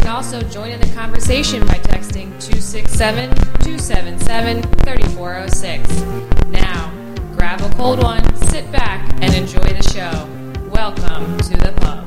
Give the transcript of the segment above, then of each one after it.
can also join in the conversation by texting 267 277 3406. Now, grab a cold one, sit back, and enjoy the show. Welcome to the pub.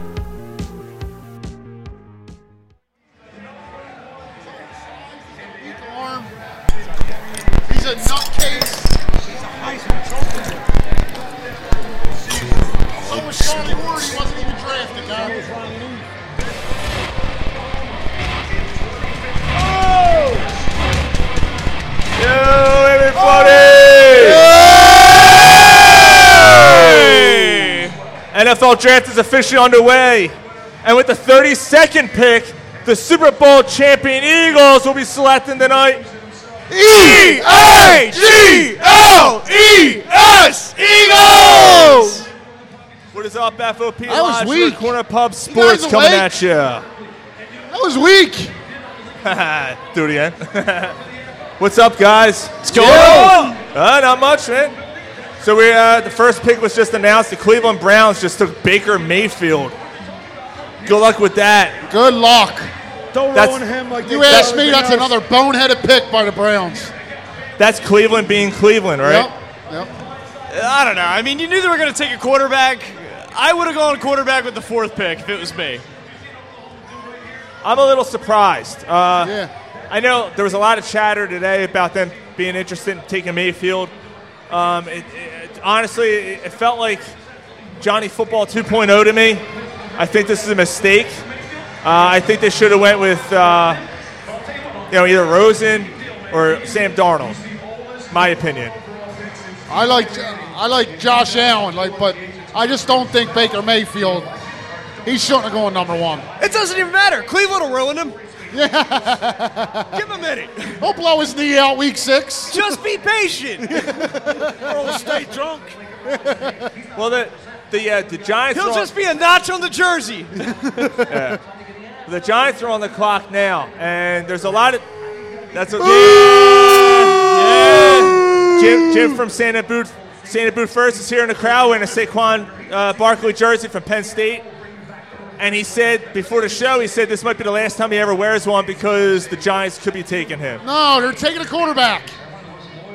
NFL draft is officially underway. And with the 32nd pick, the Super Bowl champion Eagles will be selecting tonight. E A G L E S Eagles! What is up, FOP That was Live? weak. Corner Pub Sports coming awake? at you. That was weak. Do it again. What's up, guys? What's going on? Uh, not much, man. So we uh, the first pick was just announced. The Cleveland Browns just took Baker Mayfield. Good luck with that. Good luck. Don't That's- ruin him like You asked did me, that's else. another boneheaded pick by the Browns. That's Cleveland being Cleveland, right? Yep. Yep. I don't know. I mean, you knew they were going to take a quarterback. I would have gone quarterback with the fourth pick if it was me. I'm a little surprised. Uh, Yeah. I know there was a lot of chatter today about them being interested in taking Mayfield. Um, it, it, honestly, it, it felt like Johnny Football 2.0 to me. I think this is a mistake. Uh, I think they should have went with uh, you know either Rosen or Sam Darnold. My opinion. I like I like Josh Allen, like, but I just don't think Baker Mayfield. He shouldn't have gone number one. It doesn't even matter. Cleveland will ruin him. Give him a minute. He'll blow his knee out week six. Just be patient. Or we'll stay drunk. Well, the the uh, the Giants. He'll are on- just be a notch on the jersey. The Giants are on the clock now, and there's a lot of. That's a. Yeah, yeah. Jim, Jim from Santa Boot, Santa Boot First is here in the crowd wearing a Saquon uh, Barkley jersey from Penn State. And he said before the show, he said this might be the last time he ever wears one because the Giants could be taking him. No, they're taking a quarterback.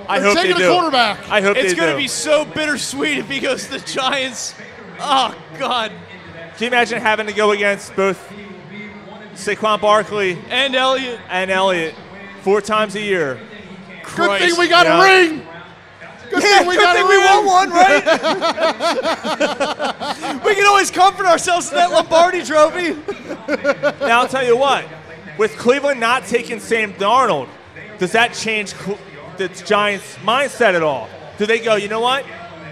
I They're hope they taking a do. quarterback. I hope It's going to be so bittersweet if he goes to the Giants. Oh, God. Can you imagine having to go against both Saquon Barkley And Elliott. and Elliott four times a year? Good Christ. thing we got Yeah. a ring. Good Yeah, thing we good got thing we won one, right? we can always comfort ourselves in that Lombardi trophy. Now I'll tell you what, with Cleveland not taking Sam Darnold, does that change the Giants' mindset at all? Do they go, you know what?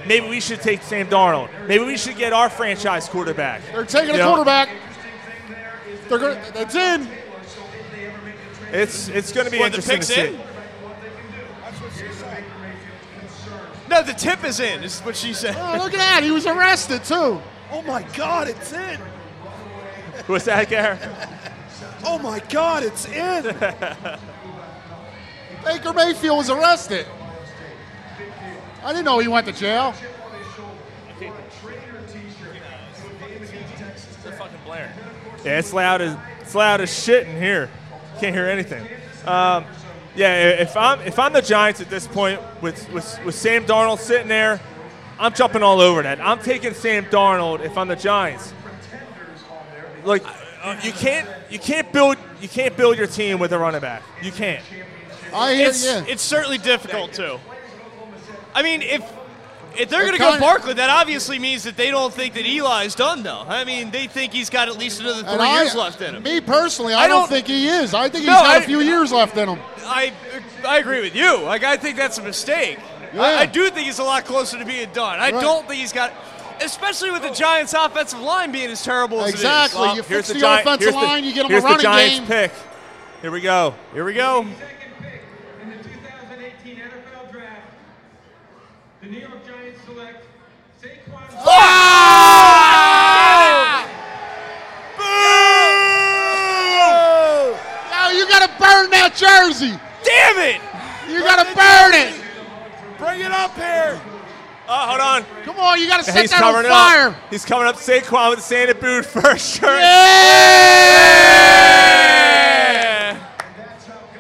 Maybe we should take Sam Darnold. Maybe we should get our franchise quarterback. They're taking You a know, quarterback. They're going. to That's in. It's it's going to be What, the interesting to see. in? No, the tip is in, This is what she said. Oh, look at that. He was arrested too. Oh my God, it's in. What's that, Garrett? Oh my God, it's in. Baker Mayfield was arrested. I didn't know he went to jail. Yeah, it's loud as it's loud as shit in here. Can't hear anything. Um, yeah, if I'm if I'm the Giants at this point with, with with Sam Darnold sitting there, I'm jumping all over that. I'm taking Sam Darnold if I'm the Giants. Like uh, you can't you can't build you can't build your team with a running back. You can't. I hear It's, yeah. it's certainly difficult, too. I mean, if if they're going to go Barkley, that obviously means that they don't think that Eli's done, though. I mean, they think he's got at least another three I- years left in him. Me personally, I, I don't, don't- think he is. I think he's No, got a I- few years left in him. I I agree with you. Like I think that's a mistake. Yeah. I, do think he's a lot closer to being done. I Right. don't think he's got, especially with the Giants' offensive line being as terrible as it is. Exactly. Well, you here's fix the, Gi- offensive here's the- you get him a running the Giants game. pick. Here we go. Here we go. Wow! Boo! Boo! No, you gotta burn that jersey. Damn it! You burn gotta burn it. Bring it up here. Uh, hold on. Come on, you gotta set He's that on fire. Up. He's coming up Saquon with the Santa Boot first shirt. Yeah!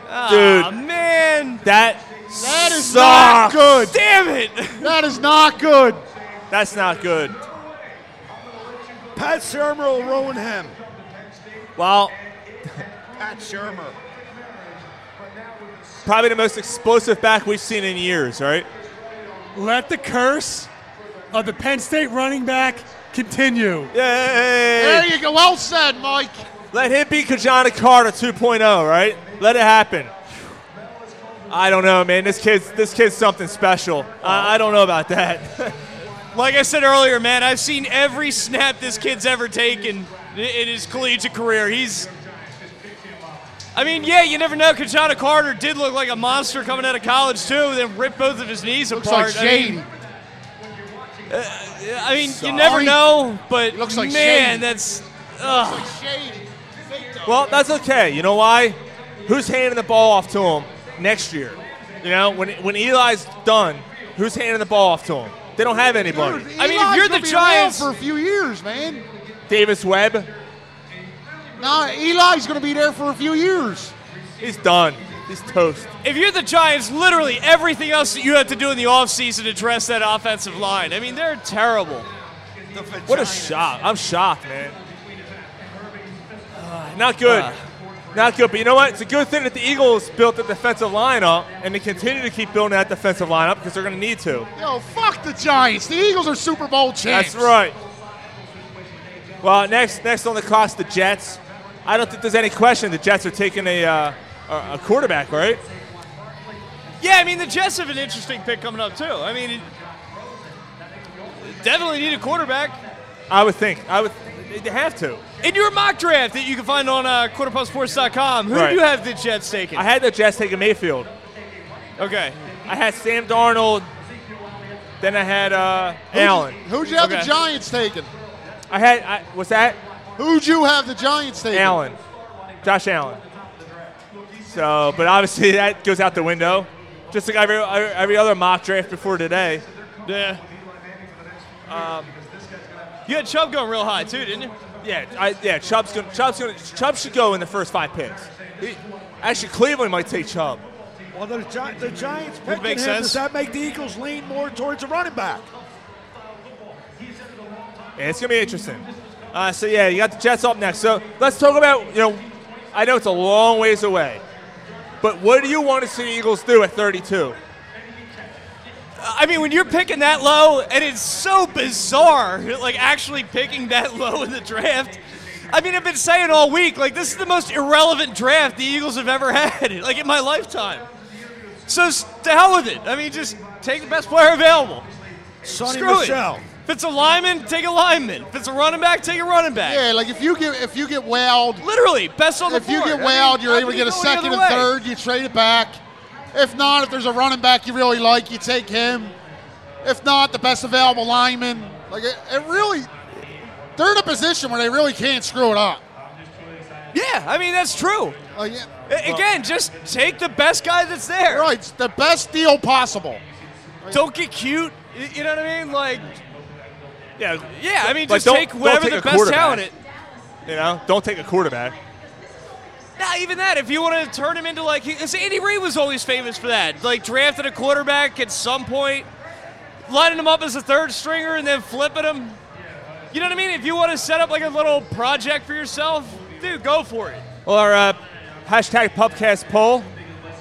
yeah! Dude. Oh, man. That That is sucks. not good. Damn it. That is not good. That's not good. Pat Shurmur will ruin him. Well, Pat Shurmur. probably the most explosive back we've seen in years, right? Let the curse of the Penn State running back continue. Yay! There you go. Well said, Mike. Let him be Ki-Jana Carter 2.0, right? Let it happen. I don't know, man. This kid's this kid's something special. I, I don't know about that. Like I said earlier, man, I've seen every snap this kid's ever taken in his collegiate career. He's. I mean, yeah, you never know. Ki-Jana Carter did look like a monster coming out of college too. Then ripped both of his knees Looks apart. like Shady. I mean, uh, I mean you never know, but looks like man, Shady. that's. Ugh. Shady. well, that's okay. You know why? Who's handing the ball off to him next year? You know, when when Eli's done, who's handing the ball off to him? They don't have anybody. I mean, if you're the Giants- for a few years, man. Davis Webb, No, Eli's going to be there for a few years. he's done. He's toast. If you're the Giants, literally everything else that you have to do in the offseason to address that offensive line. I mean, they're terrible. What a shock. I'm shocked, man. Uh, not good. Not good. But you know what? It's a good thing that the Eagles built the defensive line up and they continue to keep building that defensive line up because they're going to need to. Yo, fuck the Giants. The Eagles are Super Bowl champs. That's right. Well, next next on the cost, the Jets. I don't think there's any question the Jets are taking a, uh, a a quarterback, right? Yeah, I mean, the Jets have an interesting pick coming up, too. I mean, definitely need a quarterback. I would think. I would. They have to. In your mock draft that you can find on uh, cornerpubsports.com, who Right. do you have the Jets taking? I had the Jets taking Mayfield. okay. I had Sam Darnold. Then I had uh, Allen. Who'd you have Okay. the Giants taking? I had. I, what's that? Who'd you have the Giants taking? Allen, Josh Allen. So, but obviously that goes out the window, just like every every other mock draft before today. Yeah. Um, you had Chubb going real high, too, didn't you? Yeah, I, yeah. Chubb's gonna, Chubb's gonna, Chubb should go in the first five picks. He, actually, Cleveland might take Chubb. Well, the, Gi- the Giants picking make him. sense. Does that make the Eagles lean more towards a running back? Yeah, it's gonna be interesting. Uh, so yeah, you got the Jets up next. So let's talk about you know, I know it's a long ways away, but what do you want to see the Eagles do at 32? I mean, when you're picking that low, and it's so bizarre, like actually picking that low in the draft. I mean, I've been saying all week, like, this is the most irrelevant draft the Eagles have ever had, like, in my lifetime. So, to hell with it. I mean, just take the best player available. Sonny Screw Michelle. it. If it's a lineman, take a lineman. If it's a running back, take a running back. Yeah, like if you get if you get wowed, Literally, best on the if you board. get I mean, you're able to get a you second and way? third. You trade it back. If not, if there's a running back you really like, you take him. If not, the best available lineman. Like it, it really, they're in a position where they really can't screw it up. Yeah, I mean, that's true. Like, yeah, A- Again, just take the best guy that's there. right, it's the best deal possible. Don't get cute. You know what I mean? Like, Yeah, yeah, I mean, Like, just don't- take don't whatever take the best talent is. you know, don't take a quarterback. Not even that. If you want to turn him into like, because Andy Reid was always famous for that, like drafting a quarterback at some point, lining him up as a third stringer, and then flipping him. You know what I mean? If you want to set up like a little project for yourself, dude, go for it. Well, our uh, hashtag Pubcast poll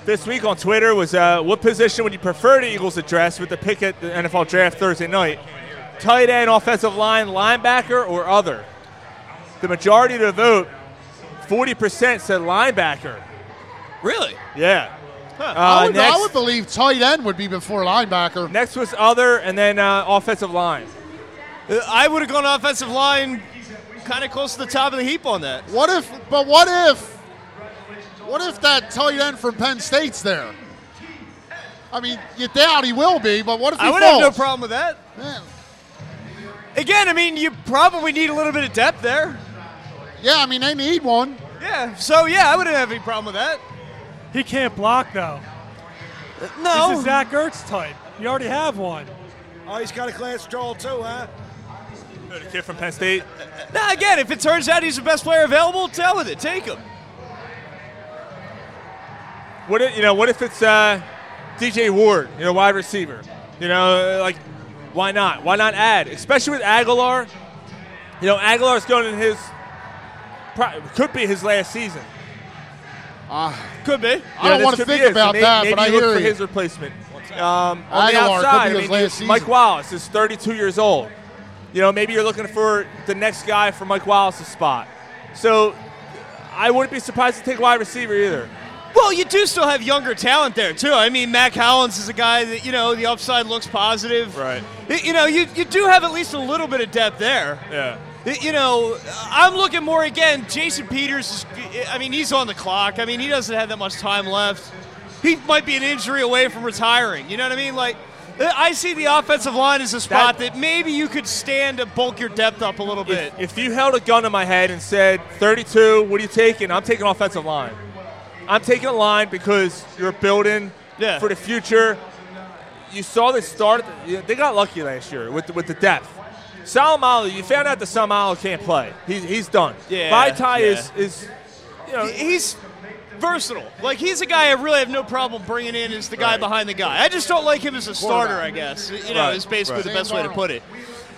this week on Twitter was uh, what position would you prefer the Eagles address with the pick at the NFL draft Thursday night? Tight end, offensive line, linebacker, or other? The majority of the vote, 40% said linebacker. Really? Yeah. Uh, I, would, I would believe tight end would be before linebacker. next was other, and then uh, offensive line. Uh, I would have gone offensive line, kind of close to the top of the heap on that. What if? But what if? What if that tight end from Penn State's there? I mean, you doubt he will be, but what if he I would falls? have no problem with that. Yeah. Again, I mean, you probably need a little bit of depth there. Yeah, I mean they need one. Yeah. So yeah, I wouldn't have any problem with that. He can't block though. No. He's a Zach Ertz type. You already have one. Oh, he's got a class jaw too, huh? The kid from Penn State. Now again, if it turns out he's the best player available, tell with it. Take him. What if, you know? What if it's uh, DJ Ward, you know, wide receiver. You know, like why not? Why not add? Especially with Agholor. You know, Agholor's going in his pro- could be his last season. Could be. I don't want to think it. So about maybe- that, maybe but I look hear for you. his replacement. Um, on the Agholor could outside, I his mean, last you- Mike. Wallace is 32 years old. You know, maybe you're looking for the next guy for Mike Wallace's spot. So I wouldn't be surprised to take wide receiver either. Well, you do still have younger talent there too. I mean, Mack Hollins is a guy that you know the upside looks positive. Right. You know, you you do have at least a little bit of depth there. Yeah. You know, I'm looking more again. Jason Peters is. I mean, he's on the clock. I mean, he doesn't have that much time left. He might be an injury away from retiring. You know what I mean? Like, uh, I see the offensive line as a spot that, maybe you could stand to bulk your depth up a little bit. If, if you held a gun to my head and said 32, what are you taking? I'm taking offensive line. I'm taking a line because you're building Yeah. for the future. You saw they start, They got lucky last year with with the depth. Seumalo, you found out that Seumalo can't play. He's, he's done. Yeah, Vaitai yeah. is is you know he's versatile. Like he's a guy I really have no problem bringing in as the guy Right. behind the guy. I just don't like him as a starter. I guess you know Right, is basically right. the best way to put it.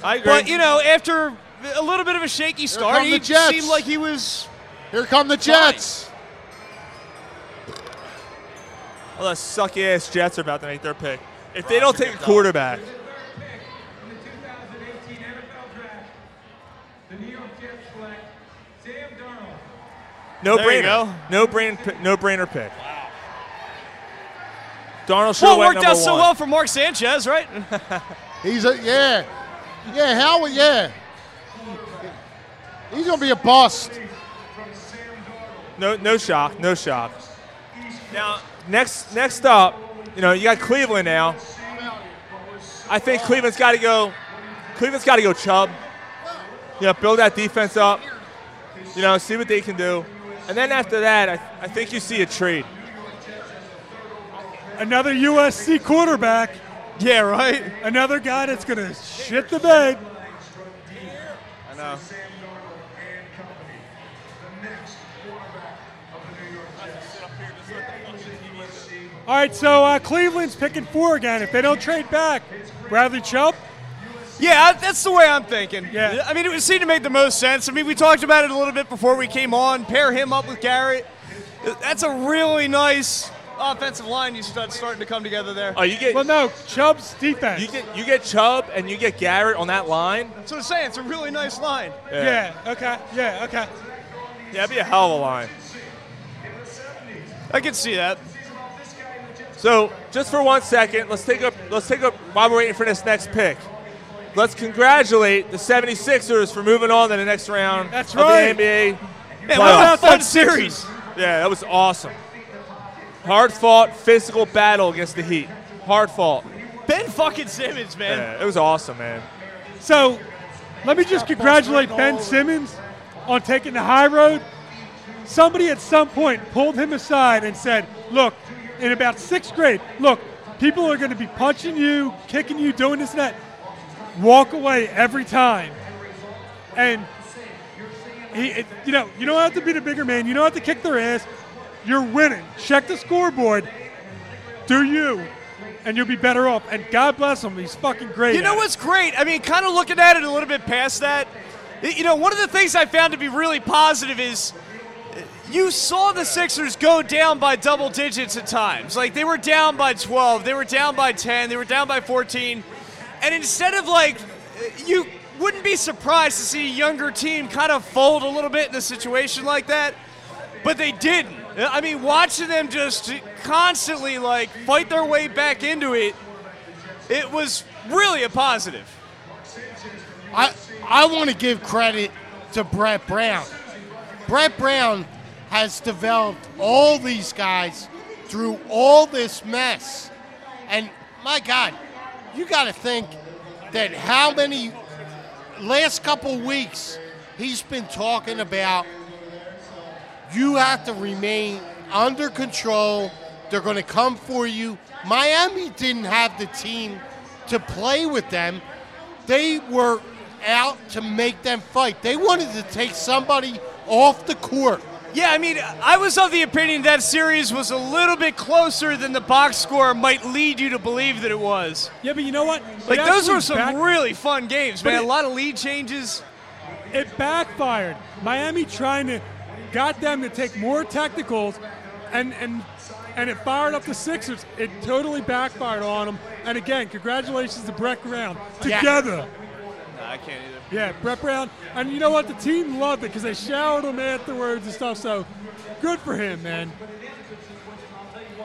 I agree. But you know, after a little bit of a shaky start, he the Jets. seemed like he was. Here come the Jets. well, the sucky ass Jets are about to make their pick. If they don't take a quarterback, In the 2018 NFL Draft, the New York Jets select Sam Darnold. No There you brainer. go. No brain. No brainer pick. Darnold should Well, have it went worked out so one. well for Mark Sanchez, right? He's a yeah, yeah. Hell yeah. He's gonna be a bust. No, no shock, no shock. Now, next, next up, you know, you got Cleveland now. I think Cleveland's got to go. Cleveland's got to go Chubb. You know, build that defense up. You know, see what they can do, and then after that, I, I think you see a trade. Another USC quarterback. yeah, right. Another guy that's going to shit the bed. I know. All right, so uh, Cleveland's picking four again. If they don't trade back, Bradley Chubb. Yeah, that's the way I'm thinking. Yeah. I mean, it would seem to make the most sense. I mean, we talked about it a little bit before we came on. Pair him up with Garrett. That's a really nice offensive line you start starting to come together there. Oh, you get Well, no, Chubb's defense. you get you get Chubb and you get Garrett on that line. That's what I'm saying. It's a really nice line. yeah. Okay. Yeah. Okay. yeah, that'd be a hell of a line. I can see that. So, just for one second, let's take a let's take a while we're waiting for this next pick. Let's congratulate the 76ers for moving on to the next round That's of right. the NBA. Man, what playoffs. a fun series. Yeah, that was awesome. Hard fought physical battle against the Heat. Hard fought. Ben fucking Simmons, man. Yeah, it was awesome, man. So, let me just congratulate Ben Simmons on taking the high road. Somebody at some point pulled him aside and said, Look, in about sixth grade, look, people are going to be punching you, kicking you, doing this and that. Walk away every time. And he, it, you know, you don't have to be the bigger man. You don't have to kick their ass. You're winning. Check the scoreboard. Do you, and you'll be better off. And God bless him. He's fucking great. You know it. what's great? I mean, kind of looking at it a little bit past that. You know, one of the things I found to be really positive is uh, you saw the Sixers go down by double digits at times. Like they were down by 12, they were down by 10, they were down by 14. And instead of like, you wouldn't be surprised to see a younger team kind of fold a little bit in a situation like that, but they didn't. I mean, watching them just constantly like fight their way back into it, it was really a positive. I I want to give credit to Brett Brown. Brett Brown has developed all these guys through all this mess. And my God, you got to think that how many last couple weeks he's been talking about you have to remain under control. They're going to come for you. Miami didn't have the team to play with them. They were out to make them fight. They wanted to take somebody off the court Yeah, I mean, I was of the opinion that series was a little bit closer than the box score might lead you to believe that it was. Yeah, but you know what? Like It those were some back- really fun games, But man. it- a lot of lead changes. it backfired. Miami trying to got them to take more technicals, and and and it fired up the Sixers. It totally backfired on them. And again, congratulations to Brett Brown Yeah. Together. I can't either. Yeah, Brett Brown. And you know what? The team loved it because they showered him afterwards and stuff. So good for him, man.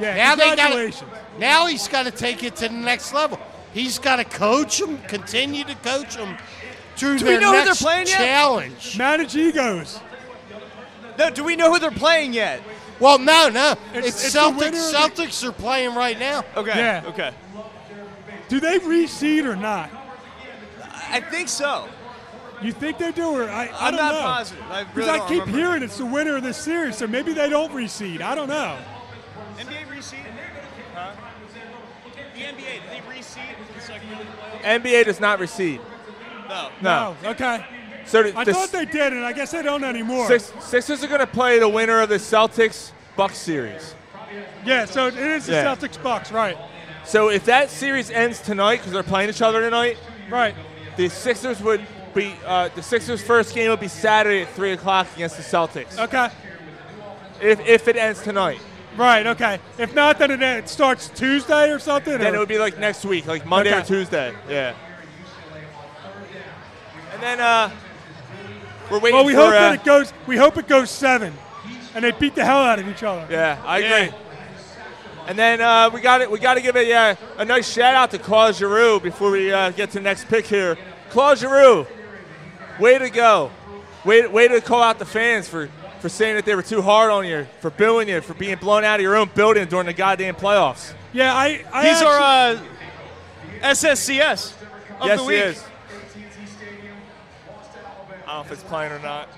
Yeah, Now they got congratulations. Now he's got to take it to the next level. He's got to coach them, continue to coach them through Do we their know who they're next playing yet? challenge. Manage egos. No, do we know who they're playing yet? Well, no, no. It's- It's, it's Celtics. winner of the- Celtics are playing right now. Okay. Yeah. Okay. Do they reseed or not? I think so. You think they do, or I, I I'm don't not know. positive. I Because really I don't keep remember. hearing it's the winner of this series, so maybe they don't reseed. I don't know. NBA reseed? Huh? The NBA, did they reseed? Like really NBA does not recede. No. No. Oh, okay. So the, I the thought they did, and I guess they don't anymore. Six, Sixers are going to play the winner of the Celtics Bucks series. Yeah, so it is the Yeah. Celtics Bucks, right? So if that series ends tonight because they're playing each other tonight, Right. The Sixers would be uh, the Sixers' first game would be Saturday at three o'clock against the Celtics. Okay. If if it ends tonight, Right. Okay. If not, then it, it starts Tuesday or something. then or- it would be like next week, like Monday or Tuesday. Yeah. And then uh, we're waiting well, we for. hope uh, that it goes. We hope it goes seven, and they beat the hell out of each other. Yeah, I Yeah. agree. And then uh, we got it. We got to give a uh, a nice shout out to Claude Giroux before we uh, get to the next pick here. Claude Giroux, way to go! Way way to call out the fans for for saying that they were too hard on you, for booing you, for being blown out of your own building during the goddamn playoffs. Yeah, I. I He's actually, our uh, SSCS of yes, the he is. I don't know if it's playing or not.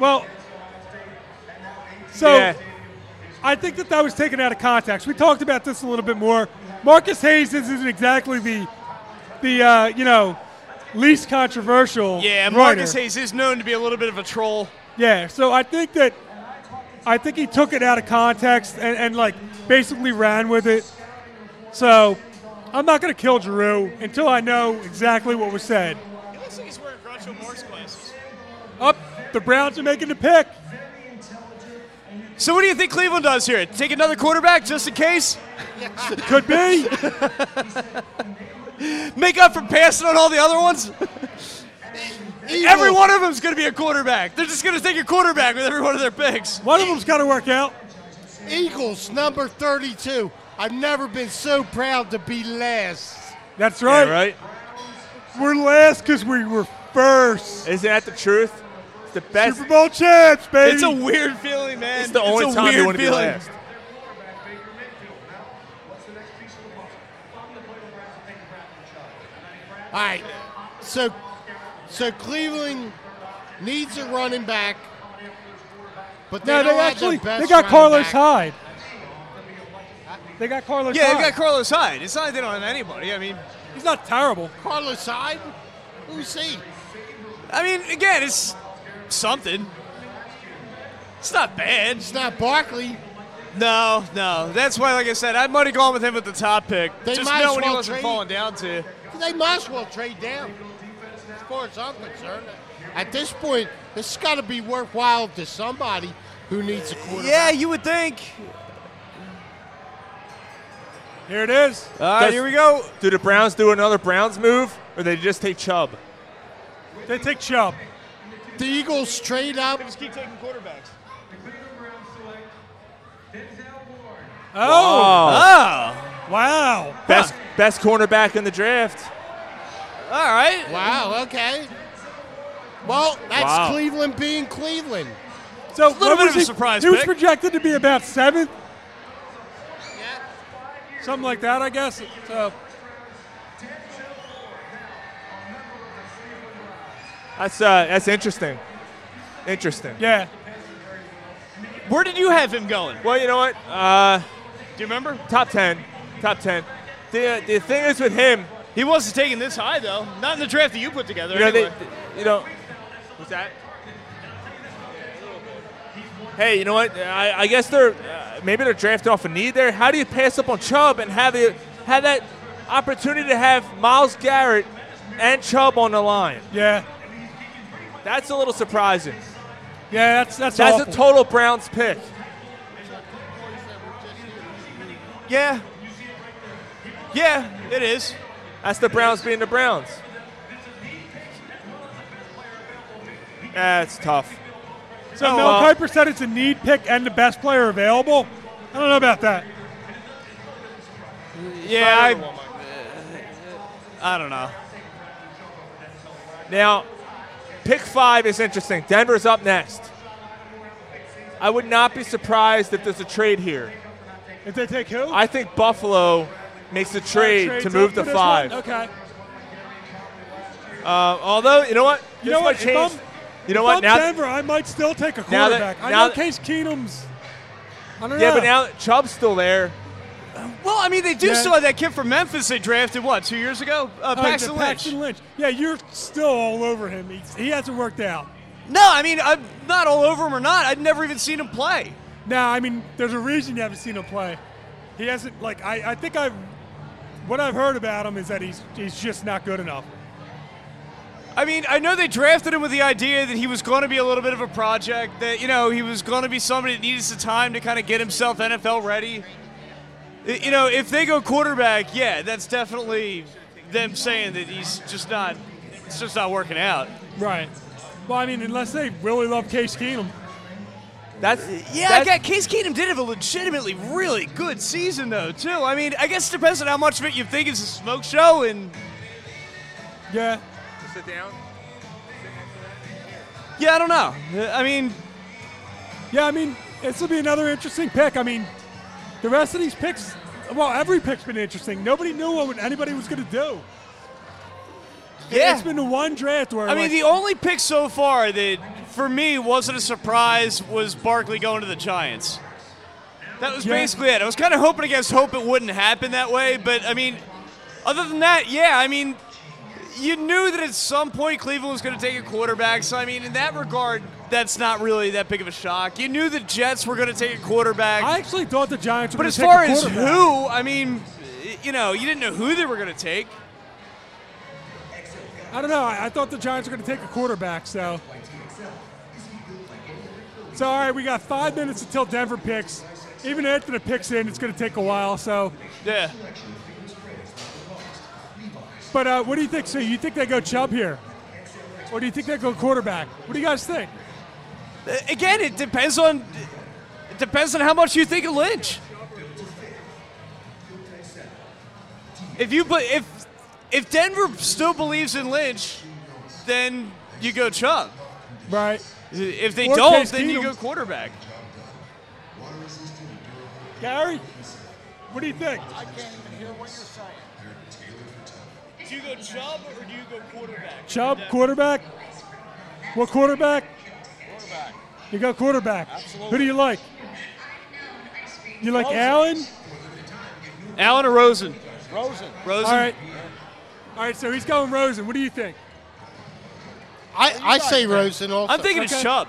well. So. yeah, I think that that was taken out of context. We talked about this a little bit more. Marcus Hayes isn't exactly the, the uh, you know, least controversial. Yeah, writer. Marcus Hayes is known to be a little bit of a troll. Yeah, so I think that, I think he took it out of context and, and like basically ran with it. So, I'm not going to kill Giroux until I know exactly what was said. He looks like he's wearing Groucho Marx glasses. Up, the Browns are making the pick. So what do you think Cleveland does here? Take another quarterback just in case? Could be. Make up for passing on all the other ones? Every one of them's going to be a quarterback. They're just going to take a quarterback with every one of their picks. One of them's got to work out. Eagles number 32. I've never been so proud to be last. That's yeah, right. right. We're last because we were first. Isn't that the truth? It's the best. Super Bowl champs, baby. It's a weird feeling, man. It's the only a time you want to be feeling. last. All right. So, so Cleveland needs a running back, but they no, they actually the best they got Carlos back. Hyde. They got Carlos Yeah, Hyde. they've got Carlos Hyde. It's not like they don't have anybody. I mean, He's not terrible. Carlos Hyde. Who's he? I mean, again, it's something. It's not bad. It's not Barkley. No, no. That's why, like I said, I might have gone with him at the top pick. They just might as knowing he well wasn't trade- falling down to. They might as well trade down. As far as I'm concerned, at this point, this has got to be worthwhile to somebody who needs a quarterback. Yeah, you would think. Here it is. All right, Does- here we go. Do the Browns do another Browns move, or they just take Chubb? They take Chubb. The Eagles trade up. Just keep taking quarterbacks. Oh, Oh, Oh, wow. best best cornerback in the draft. all right. Wow. Okay. Well, that's Wow. Cleveland being Cleveland. So a little bit was of a he, surprise He was projected to be about seventh, Yeah. something like that, I guess. So That's uh, that's interesting. Interesting. yeah, Where did you have him going? Well, you know what? Uh, Do you remember? top ten. Top ten. The the thing is with him, He wasn't taking this high though. Not in the draft that you put together. you know, anyway. they, you know, what's that? hey, you know what? I, I guess they're uh, maybe they're drafting off a need there. How do you pass up on Chubb and have the have that opportunity to have Myles Garrett and Chubb on the line? Yeah, That's a little surprising. yeah, that's that's That's awful. a total Browns pick. Yeah. Yeah, it is. That's the Browns being the Browns. That's tough. so Oh, Mel well. Kiper said it's a need pick and the best player available. I don't know about that. Yeah, I, I don't know. Now, pick five is interesting. Denver's up next. I would not be surprised if there's a trade here. If they take who? I think Buffalo makes a trade Trades to move to five. one? Okay. Uh, although, you know what? You This know what? Change. You know what? Now, Denver, I might still take a Now that- quarterback. I now know Case Keenum's. I don't yeah, know. but now Chubb's still there. Well, I mean, they do Yeah. still have that kid from Memphis they drafted, what, two years ago? Uh, Oh, Paxton Lynch. Paxton Lynch. Yeah, you're still all over him. He's, he hasn't worked out. No, I mean, I'm not all over him or not. I've never even seen him play. Now, I mean, there's a reason you haven't seen him play. He hasn't like I, I think I've what I've heard about him is that he's he's just not good enough. I mean, I know they drafted him with the idea that he was going to be a little bit of a project, that, you know, he was going to be somebody that needed some time to kind of get himself NFL ready. I- You know, if they go quarterback, yeah, that's definitely them saying that he's just not, it's just not working out. Right. Well, I mean, unless they really love Case Keenum. That's Yeah, I that's- got Case Keenum did have a legitimately really good season though too. I mean, I guess it depends on how much of it you think is a smoke show and Yeah. Sit down. yeah, I don't know. I mean, Yeah, I mean, this will be another interesting pick. I mean, the rest of these picks, well, every pick's been interesting. Nobody knew what anybody was going to do. yeah. It's been one draft where I mean, like, the only pick so far that for me wasn't a surprise was Barkley going to the Giants. That was Yeah. basically it. I was kind of hoping against hope it wouldn't happen that way, but I mean, other than that, yeah, I mean, you knew that at some point Cleveland was going to take a quarterback. So I mean, in that regard, that's not really that big of a shock. You knew the Jets were going to take a quarterback. I actually thought the Giants were but going as to take far as who, I mean, you know, you didn't know who they were going to take. I don't know. I, I thought the Giants were going to take a quarterback, so. So, all right, we got five minutes until Denver picks. Even after the picks in, it's going to take a while, so. Yeah. But uh, what do you think? So, you think they go Chubb here? Or do you think they go quarterback? What do you guys think? Uh, again, it depends on it depends on how much you think of Lynch. If you but if if Denver still believes in Lynch, then you go Chubb. Right. If they Or don't, Case then you go quarterback. Gary, what do you think? I can't even hear what you're saying. Do you go Chubb or do you go quarterback? Chubb, quarterback? What quarterback? You go quarterback. Who do you like? You like Allen? Allen or Rosen? Rosen. Rosen. All right. All right, so he's going Rosen. What do you think? I, I say Rosen also. I'm thinking Okay. it's Chubb.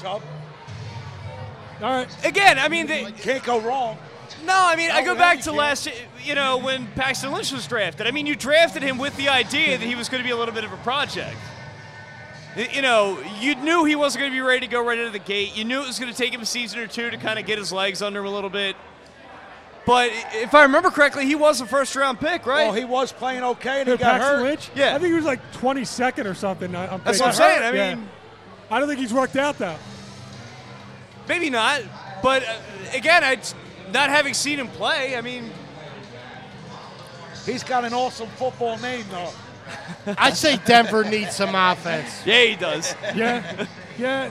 Chubb. All right. Again, I mean, they, Can't go wrong. No, I mean, I go back to can. last, you know, when Paxton Lynch was drafted. I mean, you drafted him with the idea that he was going to be a little bit of a project. Y- You know, you knew he wasn't going to be ready to go right out of the gate. You knew it was going to take him a season or two to kind of get his legs under him a little bit. But if I remember correctly, he was a first round pick, right? Well, he was playing okay and he Who, got Paxton hurt. Lynch? Yeah. I think he was like 22nd or something. I- I'm That's what I'm thinking. saying. I Yeah. mean, I don't think he's worked out though. maybe not. But uh, again, I, not having seen him play, I mean, He's got an awesome football name, though. I say Denver needs some offense. yeah, he does. Yeah. yeah.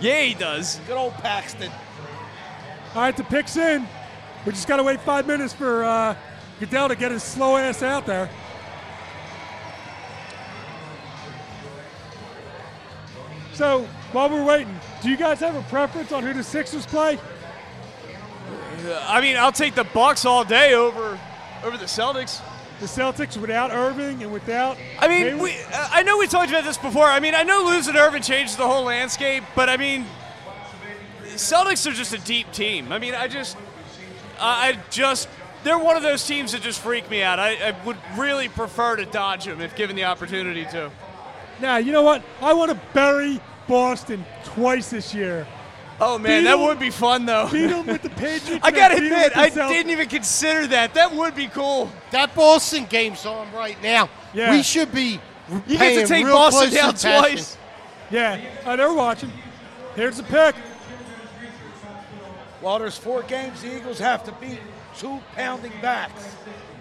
Yeah, he does. Good old Paxton. All right, the pick's in. We just got to wait five minutes for uh, Goodell to get his slow ass out there. So while we're waiting, do you guys have a preference on who the Sixers play? I mean, I'll take the Bucks all day over over the Celtics. The Celtics without Irving and without. I mean, Hayward? we, uh, I know we talked about this before. I mean, I know losing Irving changes the whole landscape, but I mean, Celtics are just a deep team. I mean, I just, I I just, they're one of those teams that just freak me out. I, I would really prefer to dodge them if given the opportunity to. Now, you know what? I want to bury Boston twice this year. Oh man, Beat that 'em- would be fun though. Beat them with the Patriots. I gotta admit, I didn't even consider that. That would be cool. That Boston game's on right now. Yeah. We should be You get to take Boston down attention. twice. Yeah, oh, they're watching. Here's the pick. While there's four games the Eagles have to beat two pounding backs.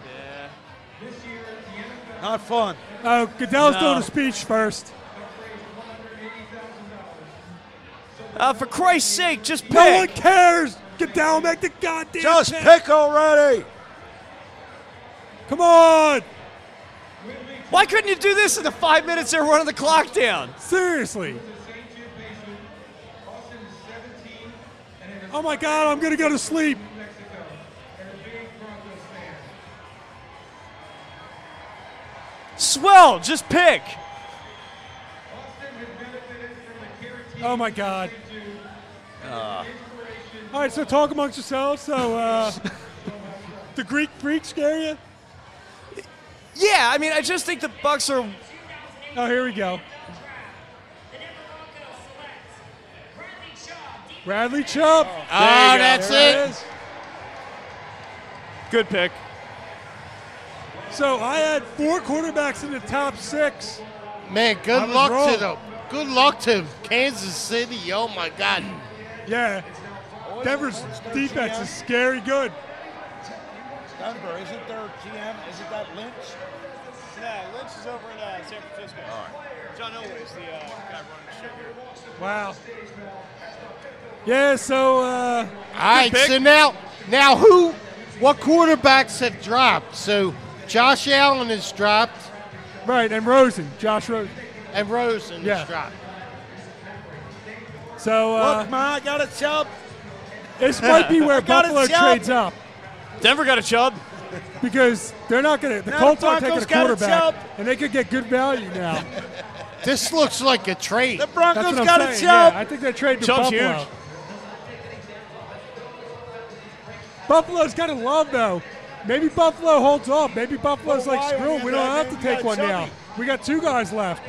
Yeah. Not fun. Oh, Goodell's No. doing a speech first. Uh, for Christ's sake, just pick. No one cares. Goodell, make the goddamn Just pick. pick already. Come on. Why couldn't you do this in the five minutes they're running the clock down? Seriously. Oh my God, I'm gonna go to sleep. Swell, just pick. Oh my God. All right, so talk amongst yourselves. So, uh, the Greek freak scare you? Yeah, I mean, I just think the Bucks are. Oh, here we go. Bradley Chubb. Oh, There you that's There it. is. Good pick. So I had four quarterbacks in the top six. Man, good luck wrong. to them. Good luck to Kansas City. Oh my God. Yeah. Denver's defense is scary good. Denver, isn't their GM? Isn't that Lynch? Yeah, Lynch is over in uh, San Francisco. John Elway is the uh, guy running the show here. Wow. Yeah, so uh, All right, pick. so now, now who, what quarterbacks have dropped? So Josh Allen has dropped, right, and Rosen, Josh Rosen. And Rosen Yeah. has dropped. So uh, Look, man, I got a chub. this might be where Buffalo trades up Denver got a chub. because they're not going to. The Now Colts the aren't taking a Broncos got it, quarterback, Chubb. and they could get good value now. This looks like a trade. The That's Broncos what I'm got a chub. Yeah, I think they're trading to Chubb's Buffalo. huge. Buffalo's got to love though. Maybe Buffalo holds off. Maybe Buffalo's Well, like, why? screw it. We We don't have to take got one now. We got two guys left.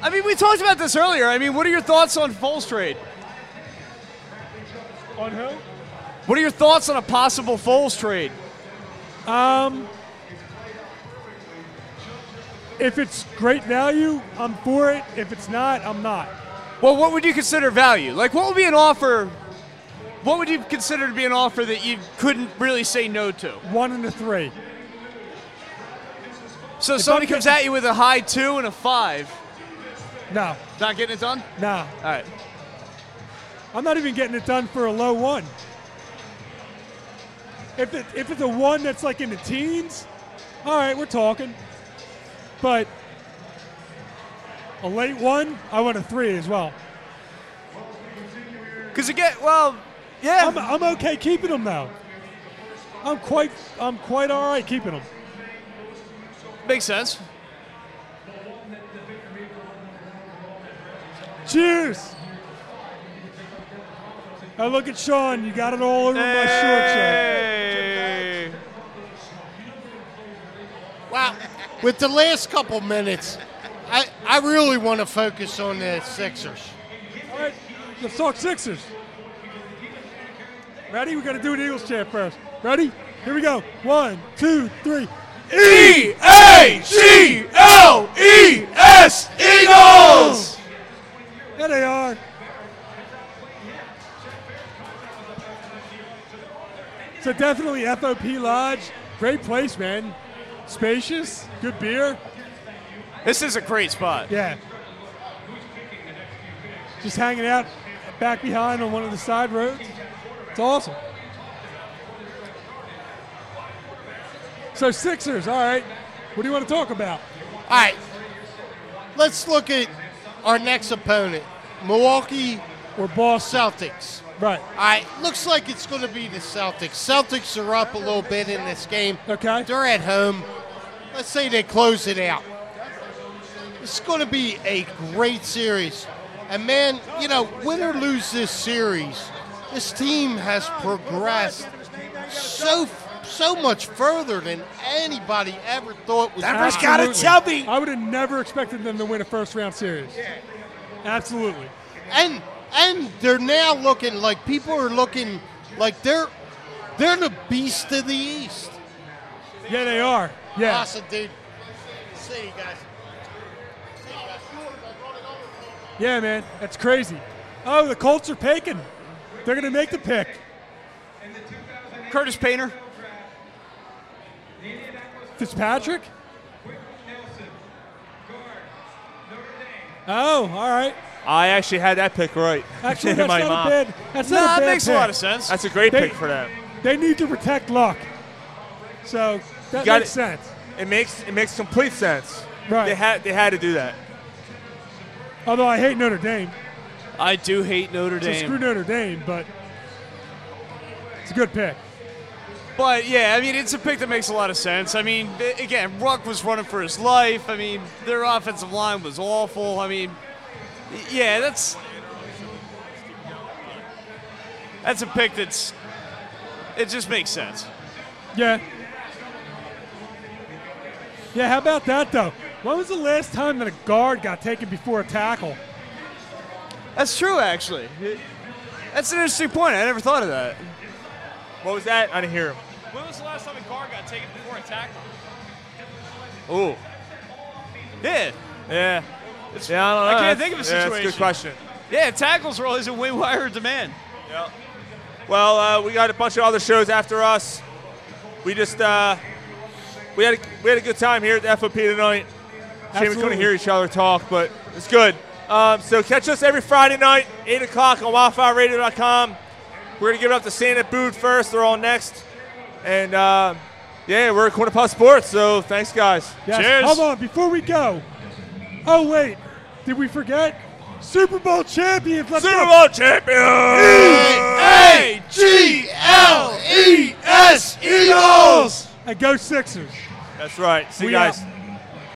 I mean, we talked about this earlier. I mean, what are your thoughts on Foles trade? On who? What are your thoughts on a possible Foles trade? Um, if it's great value, I'm for it. If it's not, I'm not. Well, what would you consider value? Like, what would be an offer? What would you consider to be an offer that you couldn't really say no to? One and a three. So somebody I'm comes at you with a high two and a five. No, Not getting it done? nah. All right. I'm not even getting it done for a low one. If it if it's a one that's like in the teens, all right, we're talking. But a late one, I want a three as well. Because again, well, yeah. I'm, I'm okay keeping them though. I'm quite I'm quite all right keeping them. makes sense. Cheers. I look at Sean. You got it all over my short shirt. Hey. Wow. With the last couple minutes, I, I really want to focus on the Sixers. All right, let's talk Sixers. Ready? We got to do an Eagles chant first. Ready? Here we go. One, two, three. E A G L E S Eagles. There they are. So definitely FOP Lodge. Great place, man. Spacious, good beer. This is a great spot. Yeah. Just hanging out back behind on one of the side roads. It's awesome. So Sixers, all right. What do you want to talk about? All right. Let's look at our next opponent, Milwaukee Or Boston? Celtics. Right. All right, looks like it's going to be the Celtics. Celtics are up a little bit in this game. Okay. They're at home. Let's say they close it out. It's going to be a great series. And man, you know, win or lose this series, this team has progressed so so much further than anybody ever thought was. Denver's got it, Absolutely. Shelby. I would have never expected them to win a first round series. Absolutely. and and they're now looking like people are looking like they're they're the beast of the East. Yeah, they are. Yeah. Awesome, dude. See you guys. Yeah, man. That's crazy. Oh, the Colts are picking. They're going to make the pick. Curtis Painter. Fitzpatrick? Oh, all right. I actually had that pick right. Actually, that's my not mock. a bad. That's No, not a that bad makes a pick. lot of sense. That's a great They- pick for them. They need to protect luck. So that got makes it. sense. It makes it makes complete sense. Right. They had they had to do that. Although I hate Notre Dame. I do hate Notre So screw Notre Dame, but it's a good pick. But yeah, I mean, it's a pick that makes a lot of sense. I mean, again, Luck was running for his life. I mean, their offensive line was awful. I mean, yeah, that's that's a pick that's it just makes sense. Yeah. Yeah, how about that though? When was the last time that a guard got taken before a tackle? That's true, actually. That's an interesting point. I never thought of that. What was that? I didn't hear him. When was the last time a guard got taken before a tackle? Ooh. Yeah, Yeah. yeah, I don't know. I can't think of a yeah, that's a situation. good question. yeah, tackles are always a way higher demand. Yeah. Well, uh, we got a bunch of other shows after us. We just uh, we had a, we had a good time here at the FOP tonight. Shame we couldn't hear each other talk, but it's good. Um, so catch us every Friday night, 8 o'clock on WildfireRadio.com. We're gonna give it up to Santa Boot first. They're on next, and uh, yeah, we're at Corner Pub Sports. So thanks, guys. Yes. Cheers. Hold on, before we go. Oh wait, did we forget? Super Bowl champions. Let's Super go. Bowl champion! E A G L E S Eagles. And go Sixers. That's right. See We you guys. out.